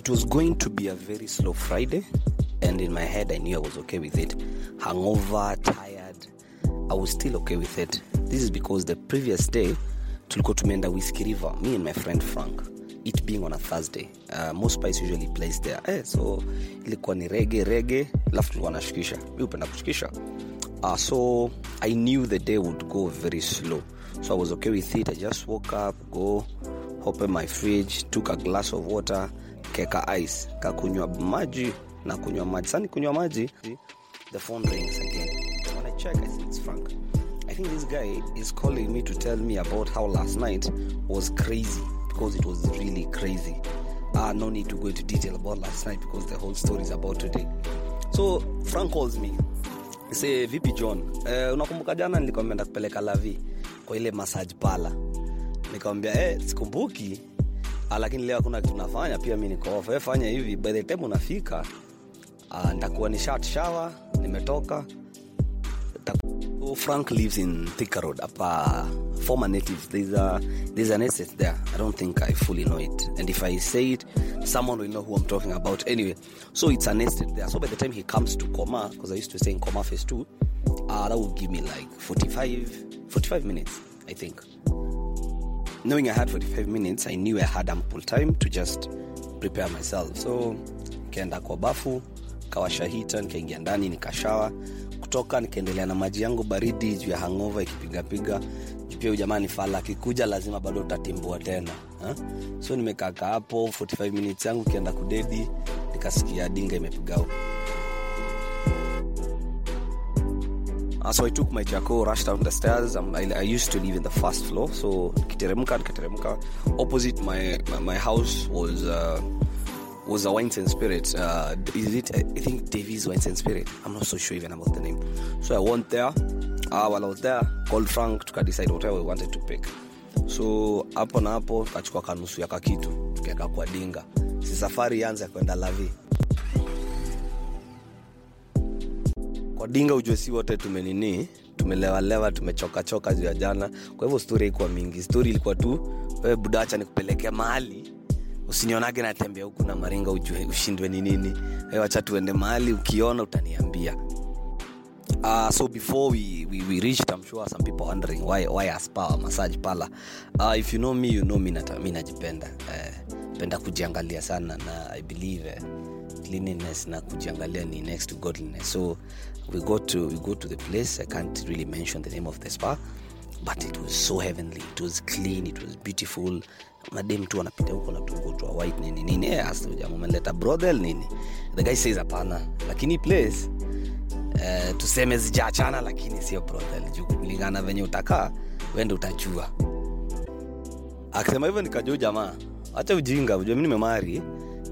it was going to be a very slow Friday, and in my head, I knew I was okay with it. Hangover, tired, I was still okay with it. This is because the previous day, tulikuwa tumeenda Whiskey River, me and my friend Frank, it being on a Thursday. Uh, most spice usually plays there. Eh, so ilikuwa ni rege rege, alafu tulikuwa nashukisha. Mi upenda kushukisha. Uh, so I knew the day would go very slow. So I was okay with it. I just woke up, go open my fridge, took a glass of water, keka ice, kakunywa maji na kunywa maji. Sani kunywa maji, the phone rings again. When I check, I see it's Frank. I think this guy is calling me to tell me about how last night was crazy because it was really crazy. Uh, no need to go into detail about last night because the whole story is about today. So Frank calls me say vipi john uh, unakumbuka jana nilikwambia nimeenda kupeleka lavi kwa ile massage pala nikamwambia eh, sikumbuki lakini leo hakuna kitu nafanya pia mi niko off fanya hivi by the time unafika ah, ni short shower nimetoka Frank lives in Thika Road, apa former natives. There's a there's an estate there. I don't think I fully know it. And if I say it, someone will know who I'm talking about. Anyway, so it's an estate there. So by the time he comes to Koma, because I used to stay in Koma phase two, uh, that would give me like 45, 45 minutes, I think. Knowing I had 45 minutes, I knew I had ample time to just prepare myself. So nikaenda kwa bafu, kawasha hita, nikaingia ndani, nikashawa kutoka nikaendelea na maji yangu baridi juu ya hangova ikipigapiga pia jamani, fala akikuja lazima bado utatimbua tena ha? so nimekaka hapo 45 minutes yangu kienda kudedi nikasikia dinga imepiga Uh, so I took my Jaco, rushed down the stairs. Um, I, I used to live in the first floor, so nikiteremka nikateremka. Opposite my, my my house was uh, was a wines and spirit. Uh, is it? I think Davies Wines and Spirit. I'm not so sure even about the name. So I went there. Uh, while I was there, called Frank to decide whatever we wanted to pick. So hapo na hapo tukachukua kanusu ya kakitu tukiweka kwa dinga, si safari ianze kwenda lavi kwa dinga. Ujue si wote tumenini tumelewalewa tumechokachoka juu ya jana, kwa hivyo stori haikuwa mingi. Stori ilikuwa tu wewe budacha nikupelekea mahali usinionage natembea huku na maringa ujue ushindwe ni nini wacha tuende mahali ukiona utaniambia Uh, so before we, we, we reached, I'm sure some people wondering why, why a spa massage pala. Uh, if you know me, you know me, najipenda uh, penda kujiangalia sana na I believe uh, cleanliness na kujiangalia ni next to godliness. So we go to we go to the place. I can't really mention the name of the spa, but it was so heavenly. It was clean. It was beautiful. Madem tu anapita huko na tungo white nini nini, eh, hasa brothel nini? The guy says hapana, lakini place Uh, tuseme zijaachana lakini sio brothel juu kulingana venye utakaa wende utajua akisema hivyo nikajuu jamaa hacha ujinga ujua mi nimemari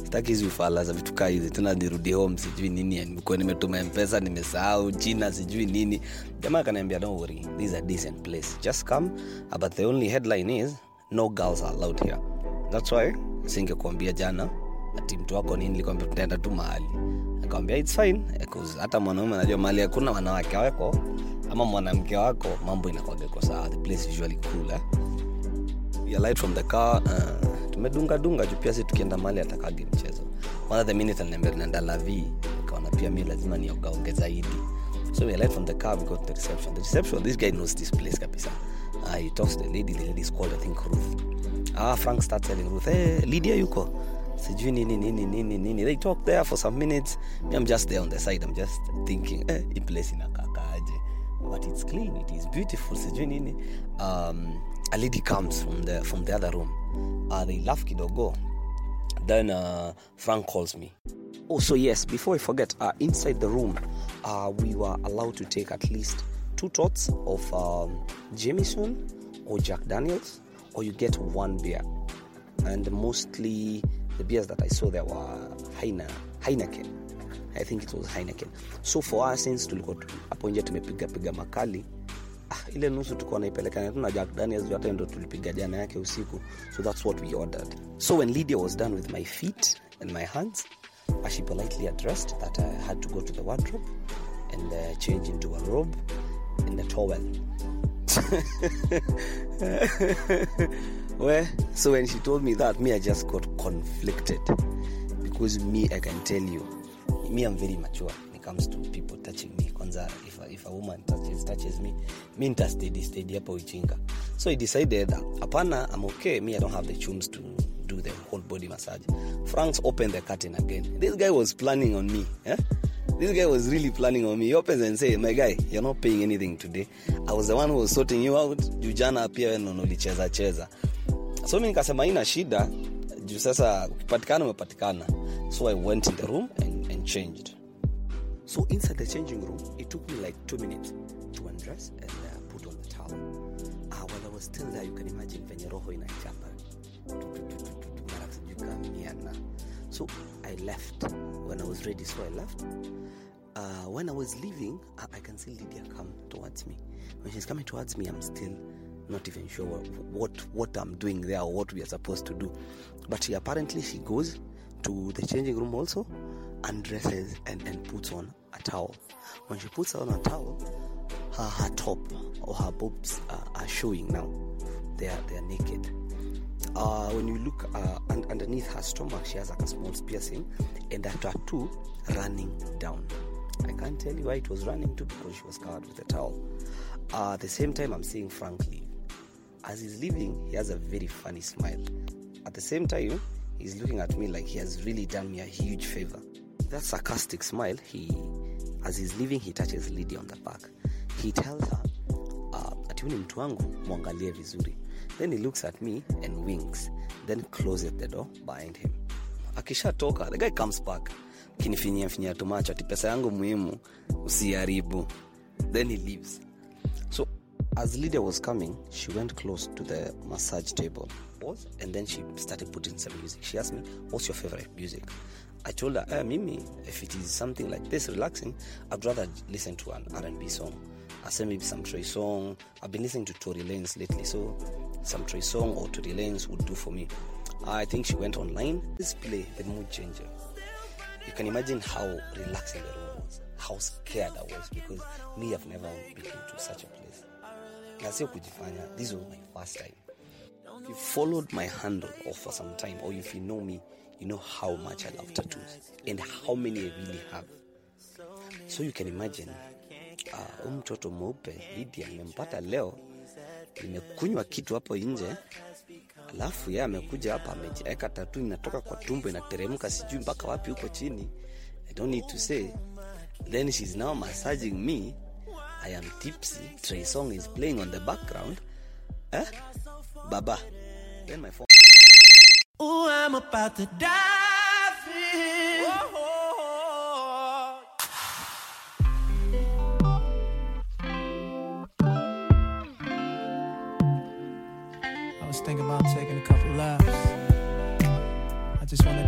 sitaki hizi ufala za vitu kaa hizi tena nirudi home sijui nini nimekuwa nimetuma mpesa nimesahau china sijui nini. Jamaa akaniambia don't worry this is a decent place. Just come. Uh, but the only headline is no girls are allowed here. That's why singekuambia jana ati mtu wako nini likwambia tutaenda tu mahali. Akawambia its fine cause hata mwanaume anajua mahali hakuna wanawake wako ama mwanamke wako mambo inakwageko sawa the place usually cool eh? We alight from the car uh, tumedunga dunga juu pia si tukienda mali atakagi mchezo. One of the minute aliniambia tunaenda lavi nikaona pia mi lazima niogaonge zaidi. So we alight from the car we got to the reception. The reception this guy knows this place kabisa. Uh, he talks to the lady the lady is called i think ruth. Ah frank starts telling ruth hey, lydia yuko. Sijui nini nini nini nini. They talk there for some minutes. Me i'm just there on the side. I'm just thinking eh, hii place inakakaaje but it's clean it is beautiful. Um, a lady comes from the from the other room. Uh, they laugh kidogo. Then uh, frank calls me. Oh so yes before i forget uh, inside the room uh, we were allowed to take at least two tots of um, jameson or jack daniels or you get one beer. And mostly the beers that I saw there were Heine, Heineken. I think it was Heineken. So for us since tulikuwa tu- hapo nje tumepiga piga makali ah, ile nusu tulikuwa naipelekana tu na Jack Daniels hata ndio tulipiga jana yake usiku. So that's what we ordered. So when Lydia was done with my feet and my hands, she politely addressed that I had to go to the wardrobe and uh, change into a robe and a towel. well, so when she told me that, me, I just got conflicted because me i can tell you me i'm very mature when it comes to people touching me. Kwanza if a, if a woman touches, touches me mi nitastedi stedi hapo ujinga so i decided hapana i'm okay. Me i don't have the chums to do the whole body massage. Franks opened the curtain again. This guy was planning on me eh? this guy was really planning on me. He opens and say my guy you're not paying anything today. I was the one who was sorting you out. Juu jana pia ulicheza cheza. So mi nikasema ina shida. Juu ukipatikana umepatikana. So i went in the room and changed. So inside the changing room it took me like two minutes to undress and uh, put on the towel. Uh, while i was still there. You can imagine venye roho inachapa. Mara so i left when i was ready so i left uh, when i was leaving I, I can see lydia come towards me when she's coming towards me i'm still not even sure what, what what i'm doing there or what we are supposed to do but she apparently she goes to the changing room also undresses and, and puts on a towel when she puts on a towel her, her top or her boobs uh, are showing now they are, they are naked uh, when you look uh, un- underneath her stomach, she has like a small piercing and a tattoo running down. I can't tell you why it was running to because she was covered with a towel. Uh, at the same time, I'm seeing Frank leave. As he's leaving, he has a very funny smile. At the same time, he's looking at me like he has really done me a huge favor. That sarcastic smile, he, as he's leaving, he touches Lydia on the back. He tells her, uh, ati mwangalie vizuri. Then he looks at me and winks then closes the door behind him. Akisha akishatoka the guy comes back. Kinifinyia finyia tumacho ati pesa yangu muhimu usiharibu. Then he leaves as lydia was coming she went close to the massage table. And then she started putting some music. She asked me what's your favorite music? I told her eh, mimi if it is something like this relaxing i'd rather listen to an r&b song. I said maybe some Trey song. I've been listening to Tory Lanez lately so some Trey song or Tory Lanez would do for me. I think she went online. This play the mood changer. You can imagine how relaxing the room was how scared i was because me i've never been to such a place na sio kujifanya. This was my first time. If you followed my handle or for some time or if you know me you know how much i love tattoos and how many i really have. So you can imagine uh, mtoto mweupe lydia nimempata leo nimekunywa kitu hapo nje alafu yeye amekuja hapa amejiweka tatu inatoka kwa tumbo inateremka sijui mpaka wapi huko chini. I don't need to say. Then she's now massaging me i am tipsy Trey song is playing on the background eh? baba then my phone Ooh, I'm about to dive in. I was thinking about taking a couple laps. I just wanna